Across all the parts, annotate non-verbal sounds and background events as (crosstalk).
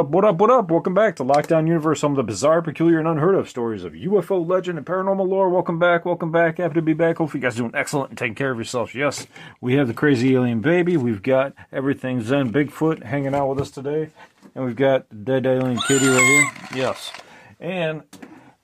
What up, what up? Welcome back to Lockdown Universe, some of the bizarre, peculiar, and unheard of stories of UFO legend and paranormal lore. Welcome back, welcome back. Happy to be back. Hopefully, you guys doing excellent and taking care of yourselves. Yes, we have the crazy alien baby. We've got everything Zen Bigfoot hanging out with us today. And we've got the dead alien kitty right here. Yes. And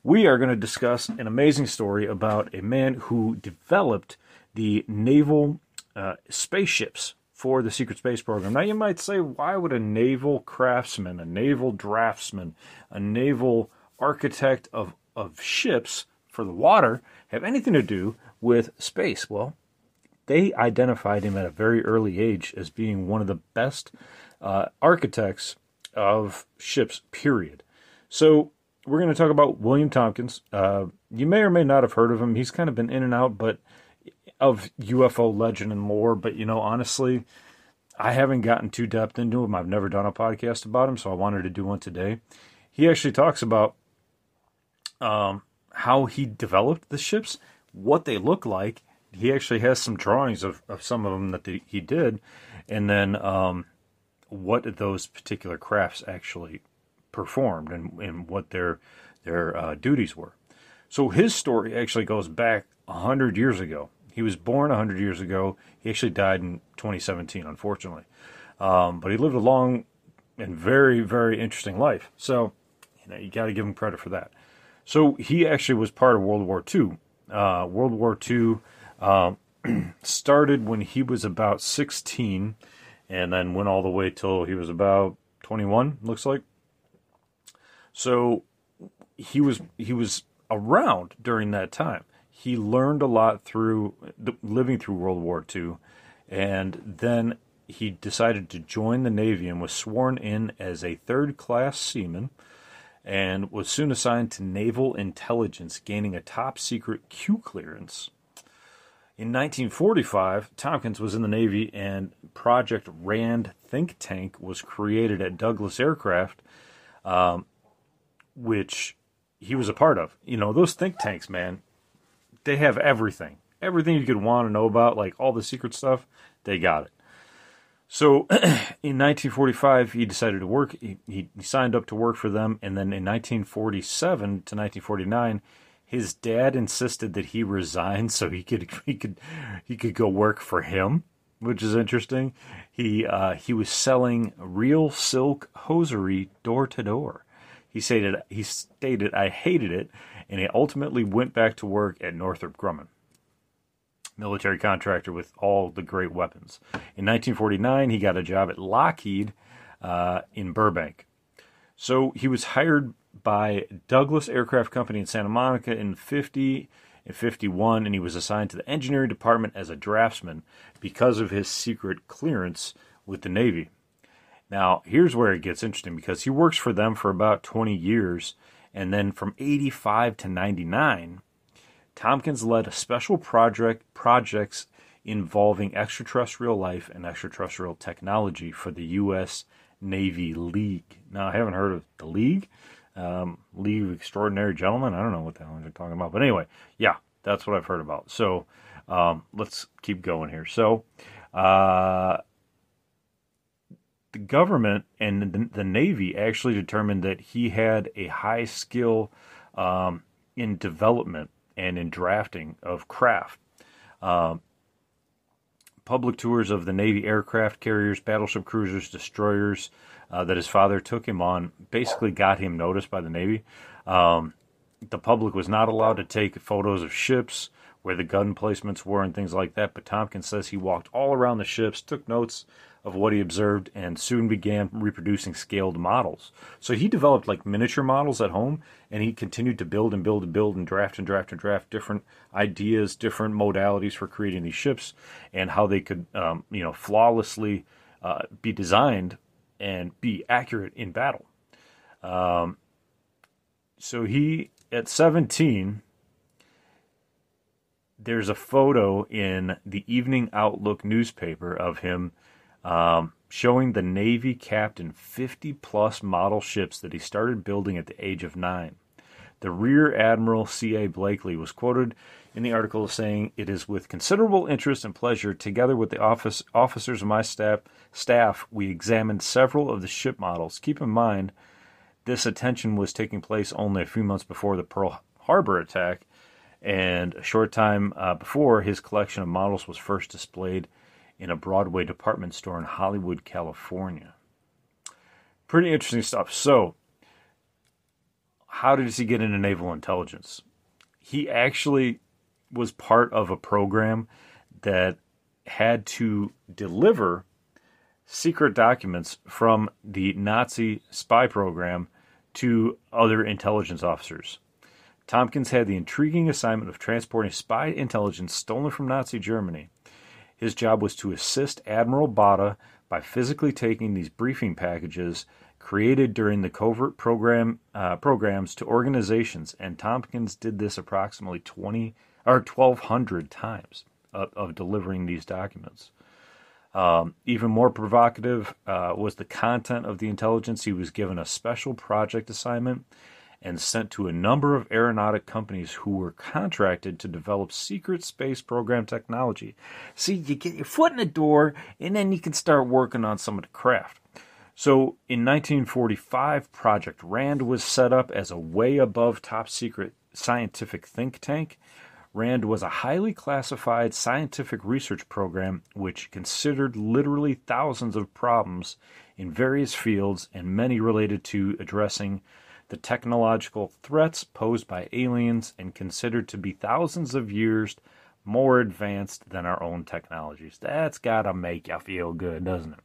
we are going to discuss an amazing story about a man who developed the naval uh, spaceships for the secret space program. Now, you might say, why would a naval craftsman, a naval draftsman, a naval architect of, of ships for the water have anything to do with space? Well, they identified him at a very early age as being one of the best uh, architects of ships, period. So, we're going to talk about William Tompkins. Uh, you may or may not have heard of him. He's kind of been in and out, but of UFO legend and lore, but you know, honestly, I haven't gotten too depth into him. I've never done a podcast about him, so I wanted to do one today. He actually talks about um, how he developed the ships, what they look like. He actually has some drawings of, of some of them that the, he did, and then um, what those particular crafts actually performed and, and what their their uh, duties were. So his story actually goes back a hundred years ago. He was born 100 years ago. He actually died in 2017, unfortunately. Um, but he lived a long and very, very interesting life. So, you know, you got to give him credit for that. So he actually was part of World War II. Uh, World War II uh, (clears throat) started when he was about 16 and then went all the way till he was about 21, looks like. So he was he was around during that time he learned a lot through living through World War II, and then he decided to join the Navy and was sworn in as a third class seaman and was soon assigned to naval intelligence, gaining a top secret Q clearance. In 1945, Tompkins was in the Navy and Project RAND think tank was created at Douglas Aircraft, um, which he was a part of. You know, those think tanks, man, they have everything. Everything you could want to know about, like all the secret stuff, they got it. So (clears throat) in 1945, he decided to work. He, he, signed up to work for them. And then in 1947 to 1949, his dad insisted that he resign so he could he could he could go work for him, which is interesting. He uh, he was selling real silk hosiery door to door. He stated he stated I hated it and he ultimately went back to work at Northrop Grumman, military contractor with all the great weapons. In 1949, he got a job at Lockheed uh, in Burbank. So he was hired by Douglas Aircraft Company in Santa Monica in 50 and 51, and he was assigned to the engineering department as a draftsman because of his secret clearance with the Navy. Now, here's where it gets interesting because he works for them for about 20 years and then from 85 to 99, Tompkins led a special project projects involving extraterrestrial life and extraterrestrial technology for the U.S. Navy League. Now, I haven't heard of the League, um, League of Extraordinary Gentlemen. I don't know what the hell they're talking about, but anyway, yeah, that's what I've heard about. So um, let's keep going here. So uh, the government and the, the, Navy actually determined that he had a high skill um, in development and in drafting of craft. Um, public tours of the Navy aircraft carriers, battleship cruisers, destroyers uh, that his father took him on basically got him noticed by the Navy. Um, the public was not allowed to take photos of ships where the gun placements were and things like that, but Tompkins says he walked all around the ships, took notes of what he observed and soon began reproducing scaled models. So he developed like miniature models at home and he continued to build and build and build and draft and draft and draft different ideas, different modalities for creating these ships and how they could, um, you know, flawlessly uh, be designed and be accurate in battle. Um, so he, at 17, there's a photo in the Evening Outlook newspaper of him um, showing the Navy captain 50 plus model ships that he started building at the age of nine. The Rear Admiral C.A. Blakely was quoted in the article as saying, It is with considerable interest and pleasure, together with the office, officers of my staff, staff, we examined several of the ship models. Keep in mind, this attention was taking place only a few months before the Pearl Harbor attack, and a short time uh, before his collection of models was first displayed in a Broadway department store in Hollywood, California. Pretty interesting stuff. So, how did he get into naval intelligence? He actually was part of a program that had to deliver secret documents from the Nazi spy program to other intelligence officers. Tompkins had the intriguing assignment of transporting spy intelligence stolen from Nazi Germany. His job was to assist Admiral Botta by physically taking these briefing packages created during the covert program uh, programs to organizations, and Tompkins did this approximately 20 or 1,200 times of, of delivering these documents. Um, even more provocative uh, was the content of the intelligence. He was given a special project assignment and sent to a number of aeronautic companies who were contracted to develop secret space program technology. See, you get your foot in the door, and then you can start working on some of the craft. So in 1945, Project RAND was set up as a way above top secret scientific think tank. RAND was a highly classified scientific research program which considered literally thousands of problems in various fields and many related to addressing the technological threats posed by aliens and considered to be thousands of years more advanced than our own technologies. That's got to make you feel good, doesn't it?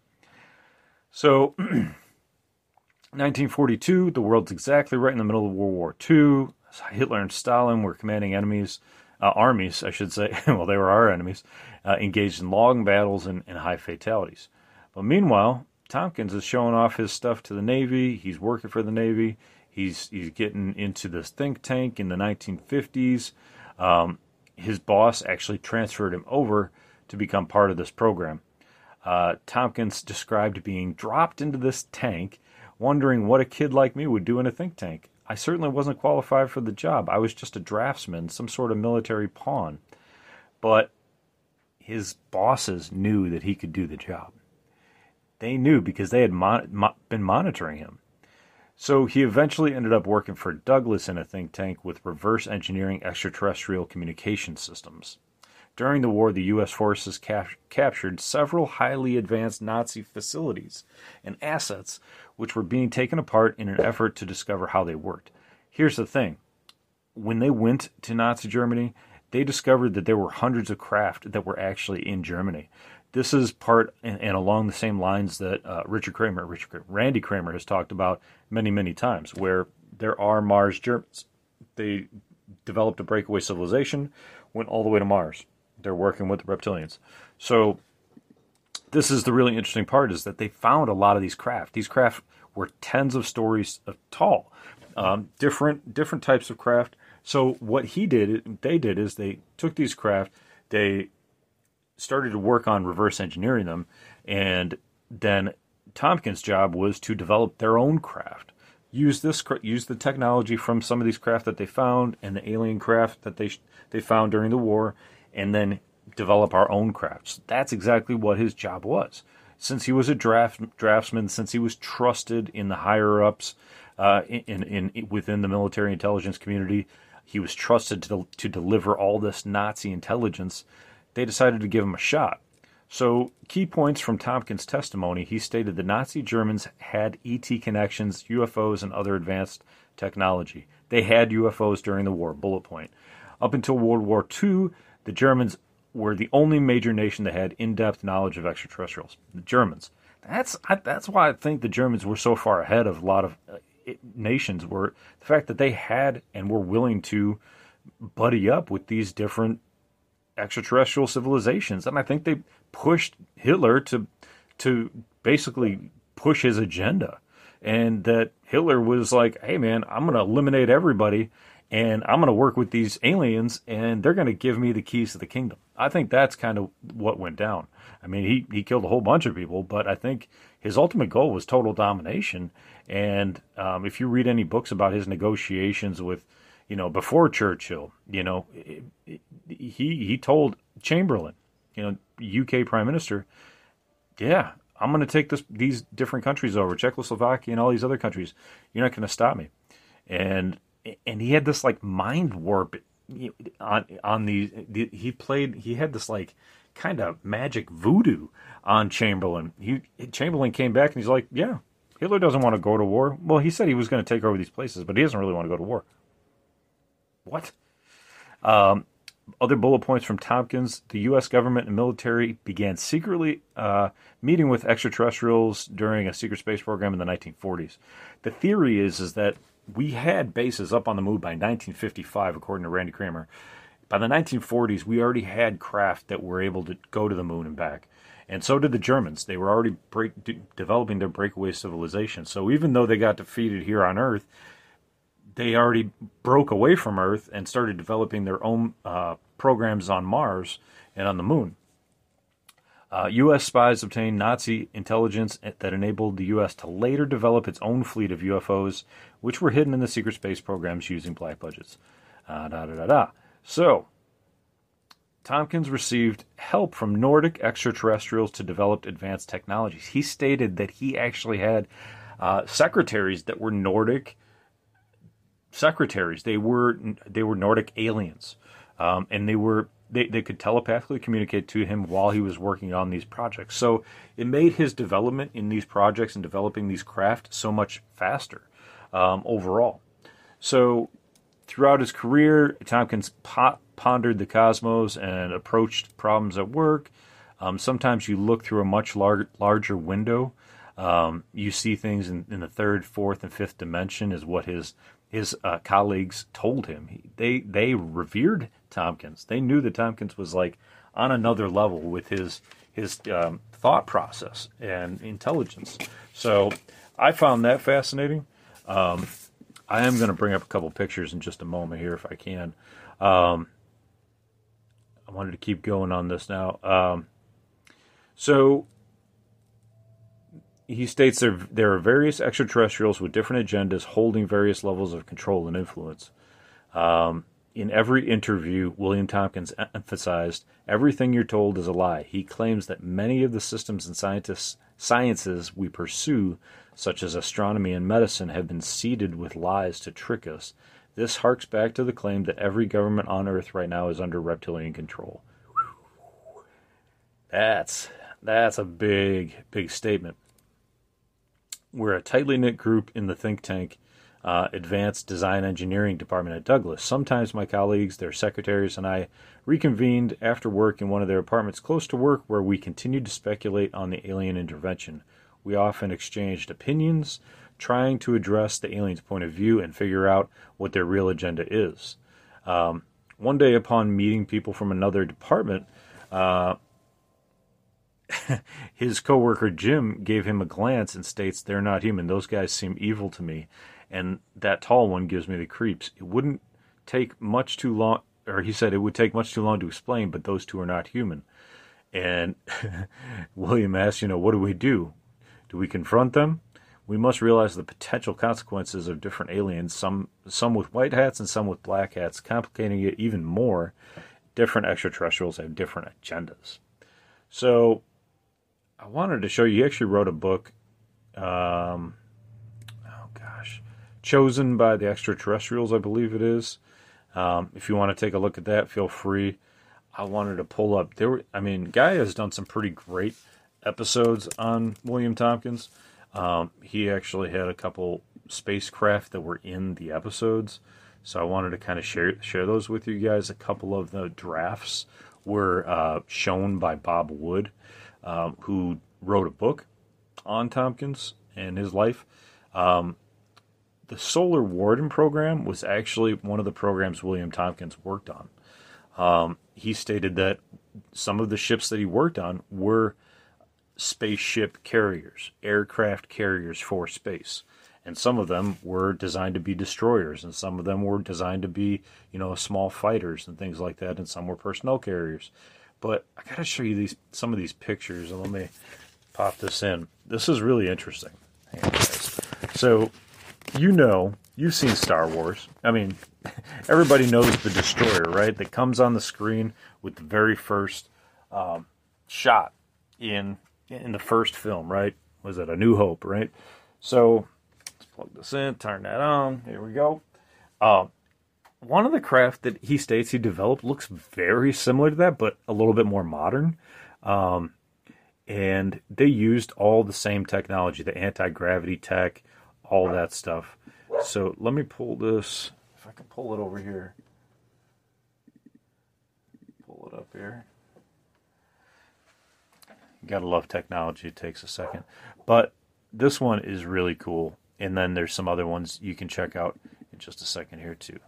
So, (clears throat) 1942, the world's exactly right in the middle of World War II. Hitler and Stalin were commanding enemies, uh, armies, I should say. (laughs) well, they were our enemies, uh, engaged in long battles and, and high fatalities. But meanwhile, Tompkins is showing off his stuff to the Navy. He's working for the Navy. He's he's getting into this think tank in the 1950s. Um, his boss actually transferred him over to become part of this program. Uh, Tompkins described being dropped into this tank, wondering what a kid like me would do in a think tank. I certainly wasn't qualified for the job. I was just a draftsman, some sort of military pawn. But his bosses knew that he could do the job. They knew because they had mon- mo- been monitoring him. So he eventually ended up working for Douglas in a think tank with reverse engineering extraterrestrial communication systems. During the war, the U.S. forces cap- captured several highly advanced Nazi facilities and assets, which were being taken apart in an effort to discover how they worked. Here's the thing when they went to Nazi Germany, they discovered that there were hundreds of craft that were actually in Germany. This is part and, and along the same lines that uh, Richard Kramer, Richard Kramer, Randy Cramer has talked about many, many times, where there are Mars Germans. They developed a breakaway civilization, went all the way to Mars they're working with the reptilians. So this is the really interesting part is that they found a lot of these craft. These craft were tens of stories tall, um, different different types of craft. So what he did, they did, is they took these craft, they started to work on reverse engineering them, and then Tompkins' job was to develop their own craft. Use this, use the technology from some of these craft that they found and the alien craft that they they found during the war, and then develop our own crafts. That's exactly what his job was. Since he was a draft draftsman, since he was trusted in the higher ups uh, in, in, in within the military intelligence community, he was trusted to to deliver all this Nazi intelligence. They decided to give him a shot. So, key points from Tompkins' testimony he stated the Nazi Germans had ET connections, UFOs, and other advanced technology. They had UFOs during the war, bullet point. Up until World War II, the Germans were the only major nation that had in-depth knowledge of extraterrestrials. The Germans. That's I, that's why I think the Germans were so far ahead of a lot of uh, nations. Were the fact that they had and were willing to buddy up with these different extraterrestrial civilizations, and I think they pushed Hitler to to basically push his agenda. And that Hitler was like, "Hey, man, I'm going to eliminate everybody." And I'm going to work with these aliens, and they're going to give me the keys to the kingdom. I think that's kind of what went down. I mean, he, he killed a whole bunch of people, but I think his ultimate goal was total domination. And um, if you read any books about his negotiations with, you know, before Churchill, you know, he he told Chamberlain, you know, UK Prime Minister, yeah, I'm going to take this these different countries over, Czechoslovakia and all these other countries. You're not going to stop me. And and he had this like mind warp on on the he played he had this like kind of magic voodoo on Chamberlain. He Chamberlain came back and he's like, yeah, Hitler doesn't want to go to war. Well, he said he was going to take over these places, but he doesn't really want to go to war. What? Um, other bullet points from Tompkins: the U.S. government and military began secretly uh, meeting with extraterrestrials during a secret space program in the 1940s. The theory is is that we had bases up on the moon by 1955, according to Randy Cramer. By the 1940s, we already had craft that were able to go to the moon and back. And so did the Germans. They were already break, de- developing their breakaway civilization. So even though they got defeated here on Earth, they already broke away from Earth and started developing their own uh, programs on Mars and on the moon. Uh, U.S. spies obtained Nazi intelligence that enabled the U.S. to later develop its own fleet of UFOs, which were hidden in the secret space programs using black budgets. Uh, da, da, da, da. So, Tompkins received help from Nordic extraterrestrials to develop advanced technologies. He stated that he actually had uh, secretaries that were Nordic secretaries. They were they were Nordic aliens, um, and they were they, they could telepathically communicate to him while he was working on these projects. So it made his development in these projects and developing these craft so much faster um, overall. So throughout his career, Tompkins po- pondered the cosmos and approached problems at work. Um, sometimes you look through a much lar- larger window. Um, you see things in, in, the third, fourth, and fifth dimension, is what his his uh, colleagues told him. He, they they revered Tompkins. They knew that Tompkins was like on another level with his his um, thought process and intelligence. So I found that fascinating. Um, I am going to bring up a couple pictures in just a moment here if I can. Um, I wanted to keep going on this now. Um, so he states there, there are various extraterrestrials with different agendas holding various levels of control and influence. Um, in every interview, William Tompkins emphasized everything you're told is a lie. He claims that many of the systems and scientists, sciences we pursue, such as astronomy and medicine, have been seeded with lies to trick us. This harks back to the claim that every government on Earth right now is under reptilian control. That's that's a big, big statement. We're a tightly knit group in the think tank uh, Advanced Design Engineering Department at Douglas. Sometimes my colleagues, their secretaries, and I reconvened after work in one of their apartments close to work where we continued to speculate on the alien intervention. We often exchanged opinions, trying to address the alien's point of view and figure out what their real agenda is. Um, one day, upon meeting people from another department, uh, (laughs) his coworker Jim gave him a glance and states, "They're not human. Those guys seem evil to me." And that tall one gives me the creeps. It wouldn't take much too long, or he said it would take much too long to explain, but those two are not human. And (laughs) William asked, you know, what do we do? Do we confront them? We must realize the potential consequences of different aliens, some some with white hats and some with black hats, complicating it even more. Different extraterrestrials have different agendas. So I wanted to show you. He actually wrote a book. Um, chosen by the extraterrestrials, I believe it is. Um, if you want to take a look at that, feel free. I wanted to pull up there. Were, I mean, Gaia has done some pretty great episodes on William Tompkins. Um, he actually had a couple spacecraft that were in the episodes, so I wanted to kind of share share those with you guys. A couple of the drafts were uh, shown by Bob Wood, um, who wrote a book on Tompkins and his life. Um, the Solar Warden program was actually one of the programs William Tompkins worked on. Um, he stated that some of the ships that he worked on were spaceship carriers, aircraft carriers for space. and some of them were designed to be destroyers, and some of them were designed to be, you know, small fighters and things like that, and some were personnel carriers. But I gotta show you these some of these pictures, and let me pop this in. This is really interesting. So, you know, you've seen Star Wars. I mean, everybody knows the destroyer, right? That comes on the screen with the very first um, shot in in the first film, right? Was it A New Hope, right? So let's plug this in, turn that on. Here we go. Uh, one of the craft that he states he developed looks very similar to that, but a little bit more modern. Um, and they used all the same technology, the anti gravity tech, all that stuff. So let me pull this. If I can pull it over here, pull it up here. You gotta love technology. It takes a second, but this one is really cool. And then there's some other ones you can check out in just a second here too.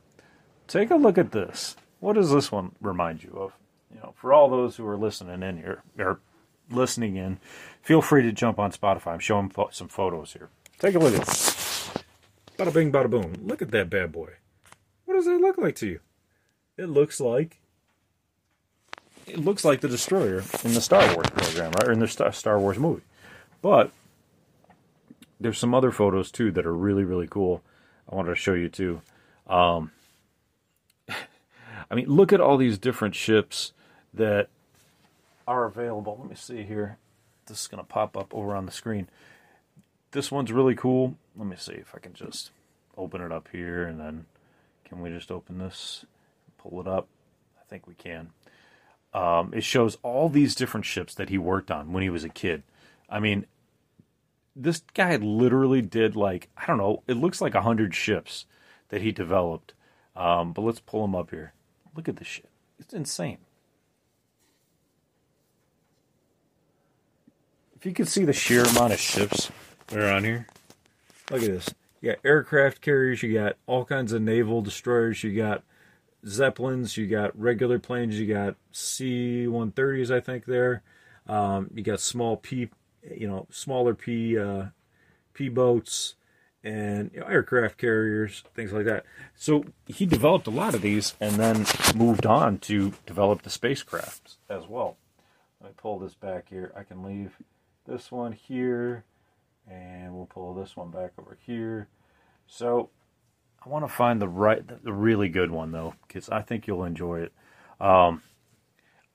Take a look at this. What does this one remind you of? You know, for all those who are listening in here or listening in, feel free to jump on Spotify. I'm showing fo- some photos here. Take a look at this. Bada bing, bada boom. Look at that bad boy. What does that look like to you? It looks like it looks like the destroyer in the Star Wars program, right? Or in the Star Wars movie. But there's some other photos too that are really really cool. I wanted to show you too. Um, (laughs) I mean, look at all these different ships that are available. Let me see here. This is going to pop up over on the screen. This one's really cool. Let me see if I can just open it up here and then can we just open this, pull it up? I think we can. Um, it shows all these different ships that he worked on when he was a kid. I mean, this guy literally did like I don't know. It looks like a hundred ships that he developed. Um, but let's pull him up here. Look at this shit. It's insane. If you could see the sheer amount of ships that are on here, look at this. You got aircraft carriers, you got all kinds of naval destroyers, you got zeppelins, you got regular planes, you got C-130s, I think there. Um, you got small P, you know, smaller P uh, P boats and you know, aircraft carriers, things like that. So he developed a lot of these, and then moved on to develop the spacecraft as well. Let me pull this back here. I can leave this one here, and we'll pull this one back over here. So I want to find the right, the really good one though, because I think you'll enjoy it. Um,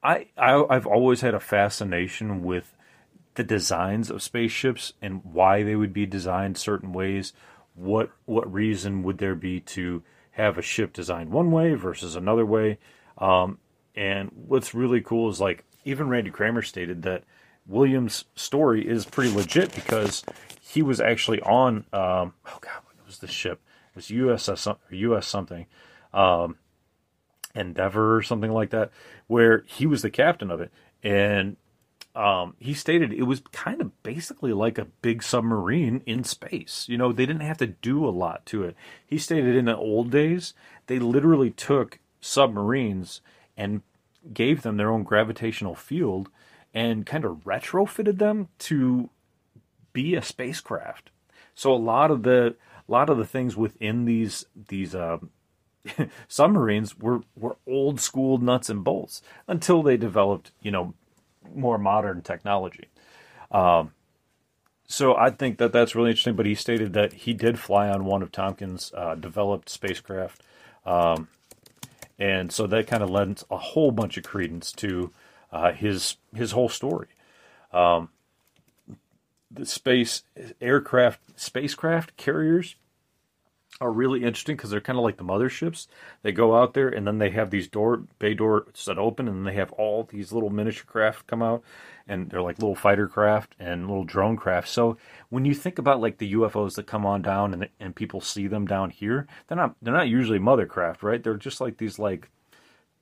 I, I I've always had a fascination with the designs of spaceships and why they would be designed certain ways. What what reason would there be to have a ship designed one way versus another way? Um, and what's really cool is like even Randy Cramer stated that Williams' story is pretty legit because he was actually on um, oh god, what was the ship? It was USS or US something. Um, Endeavor or something like that, where he was the captain of it. And um, he stated it was kind of basically like a big submarine in space. You know, they didn't have to do a lot to it. He stated in the old days, they literally took submarines and gave them their own gravitational field and kind of retrofitted them to be a spacecraft. So a lot of the a lot of the things within these these uh, (laughs) submarines were were old school nuts and bolts until they developed you know more modern technology. Um, so I think that that's really interesting. But he stated that he did fly on one of Tompkins' uh, developed spacecraft, um, and so that kind of lends a whole bunch of credence to uh, his his whole story. Um, the space aircraft, spacecraft carriers are really interesting because they're kind of like the motherships. They go out there and then they have these door bay doors that open and they have all these little miniature craft come out and they're like little fighter craft and little drone craft. So when you think about like the UFOs that come on down and and people see them down here, they're not they're not usually mother craft, right? They're just like these like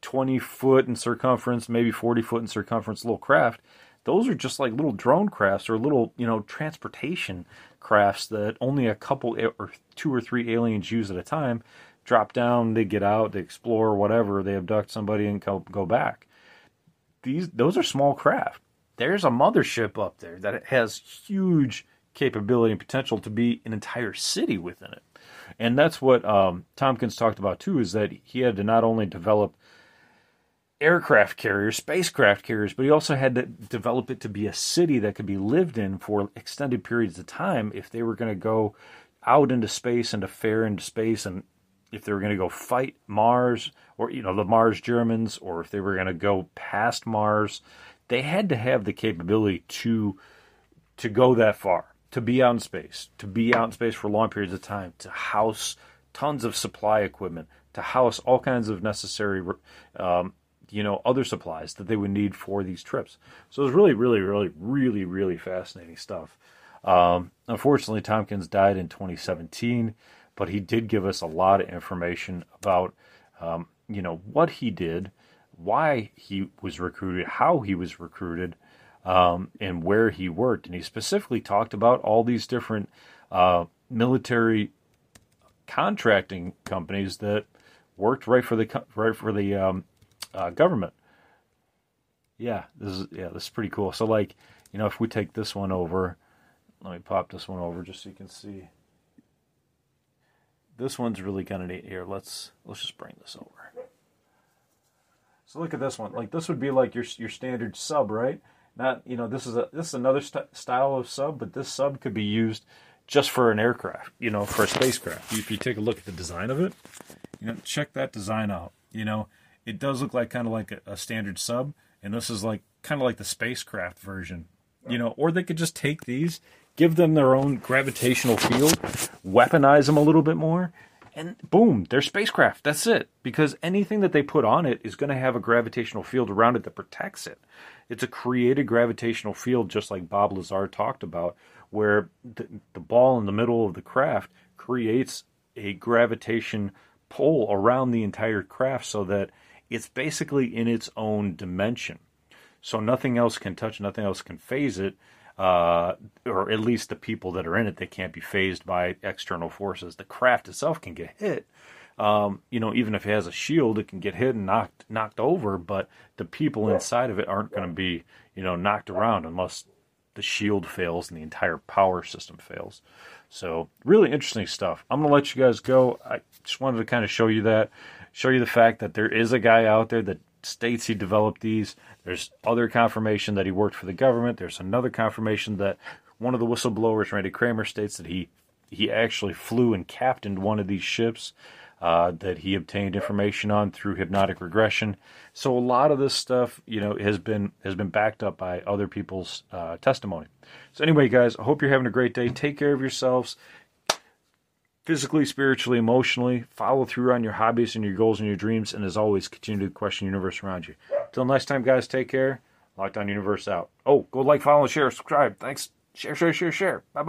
20 foot in circumference, maybe 40 foot in circumference little craft. Those are just like little drone crafts or little, you know, transportation crafts that only a couple or two or three aliens use at a time. Drop down, they get out, they explore, whatever, they abduct somebody and go, go back. These those are small craft. There's a mothership up there that has huge capability and potential to be an entire city within it. And that's what um, Tompkins talked about too, is that he had to not only develop aircraft carriers, spacecraft carriers, but he also had to develop it to be a city that could be lived in for extended periods of time if they were going to go out into space and to fare into space and if they were going to go fight Mars or you know the Mars Germans or if they were going to go past Mars, they had to have the capability to to go that far, to be out in space, to be out in space for long periods of time, to house tons of supply equipment, to house all kinds of necessary um, you know other supplies that they would need for these trips. So it was really, really, really, really, really fascinating stuff. Um, unfortunately, Tompkins died in 2017, but he did give us a lot of information about um, you know what he did, why he was recruited, how he was recruited, um, and where he worked. And he specifically talked about all these different uh, military contracting companies that worked right for the right for the um, uh, government. Yeah, this is yeah, this is pretty cool. So like, you know, if we take this one over, let me pop this one over just so you can see. This one's really kind of neat here. Let's let's just bring this over. So look at this one. Like this would be like your your standard sub, right? Not you know this is a this is another st- style of sub, but this sub could be used just for an aircraft, you know, for a spacecraft. If you take a look at the design of it, you know, check that design out. You know, it does look like kind of like a, a standard sub, and this is like kind of like the spacecraft version, you know. Or they could just take these, give them their own gravitational field, weaponize them a little bit more, and boom, they're spacecraft. That's it. Because anything that they put on it is going to have a gravitational field around it that protects it. It's a created gravitational field, just like Bob Lazar talked about, where the, the ball in the middle of the craft creates a gravitation pull around the entire craft so that it's basically in its own dimension. So nothing else can touch, nothing else can phase it, uh, or at least the people that are in it, they can't be phased by external forces. The craft itself can get hit. Um, you know, even if it has a shield, it can get hit and knocked knocked over, but the people inside of it aren't going to be, you know, knocked around unless the shield fails and the entire power system fails. So, really interesting stuff. I'm to let you guys go. I just wanted to kind of show you that show you the fact that there is a guy out there that states he developed these. There's other confirmation that he worked for the government. There's another confirmation that one of the whistleblowers, Randy Cramer, states that he he actually flew and captained one of these ships uh, that he obtained information on through hypnotic regression. So a lot of this stuff, you know, has been has been backed up by other people's uh, testimony. So anyway, guys, I hope you're having a great day. Take care of yourselves physically, spiritually, emotionally. Follow through on your hobbies and your goals and your dreams. And as always, continue to question the universe around you. Till next time, guys, take care. Lockdown Universe out. Oh, go like, follow, share, subscribe. Thanks. Share, share, share, share. Bye bye.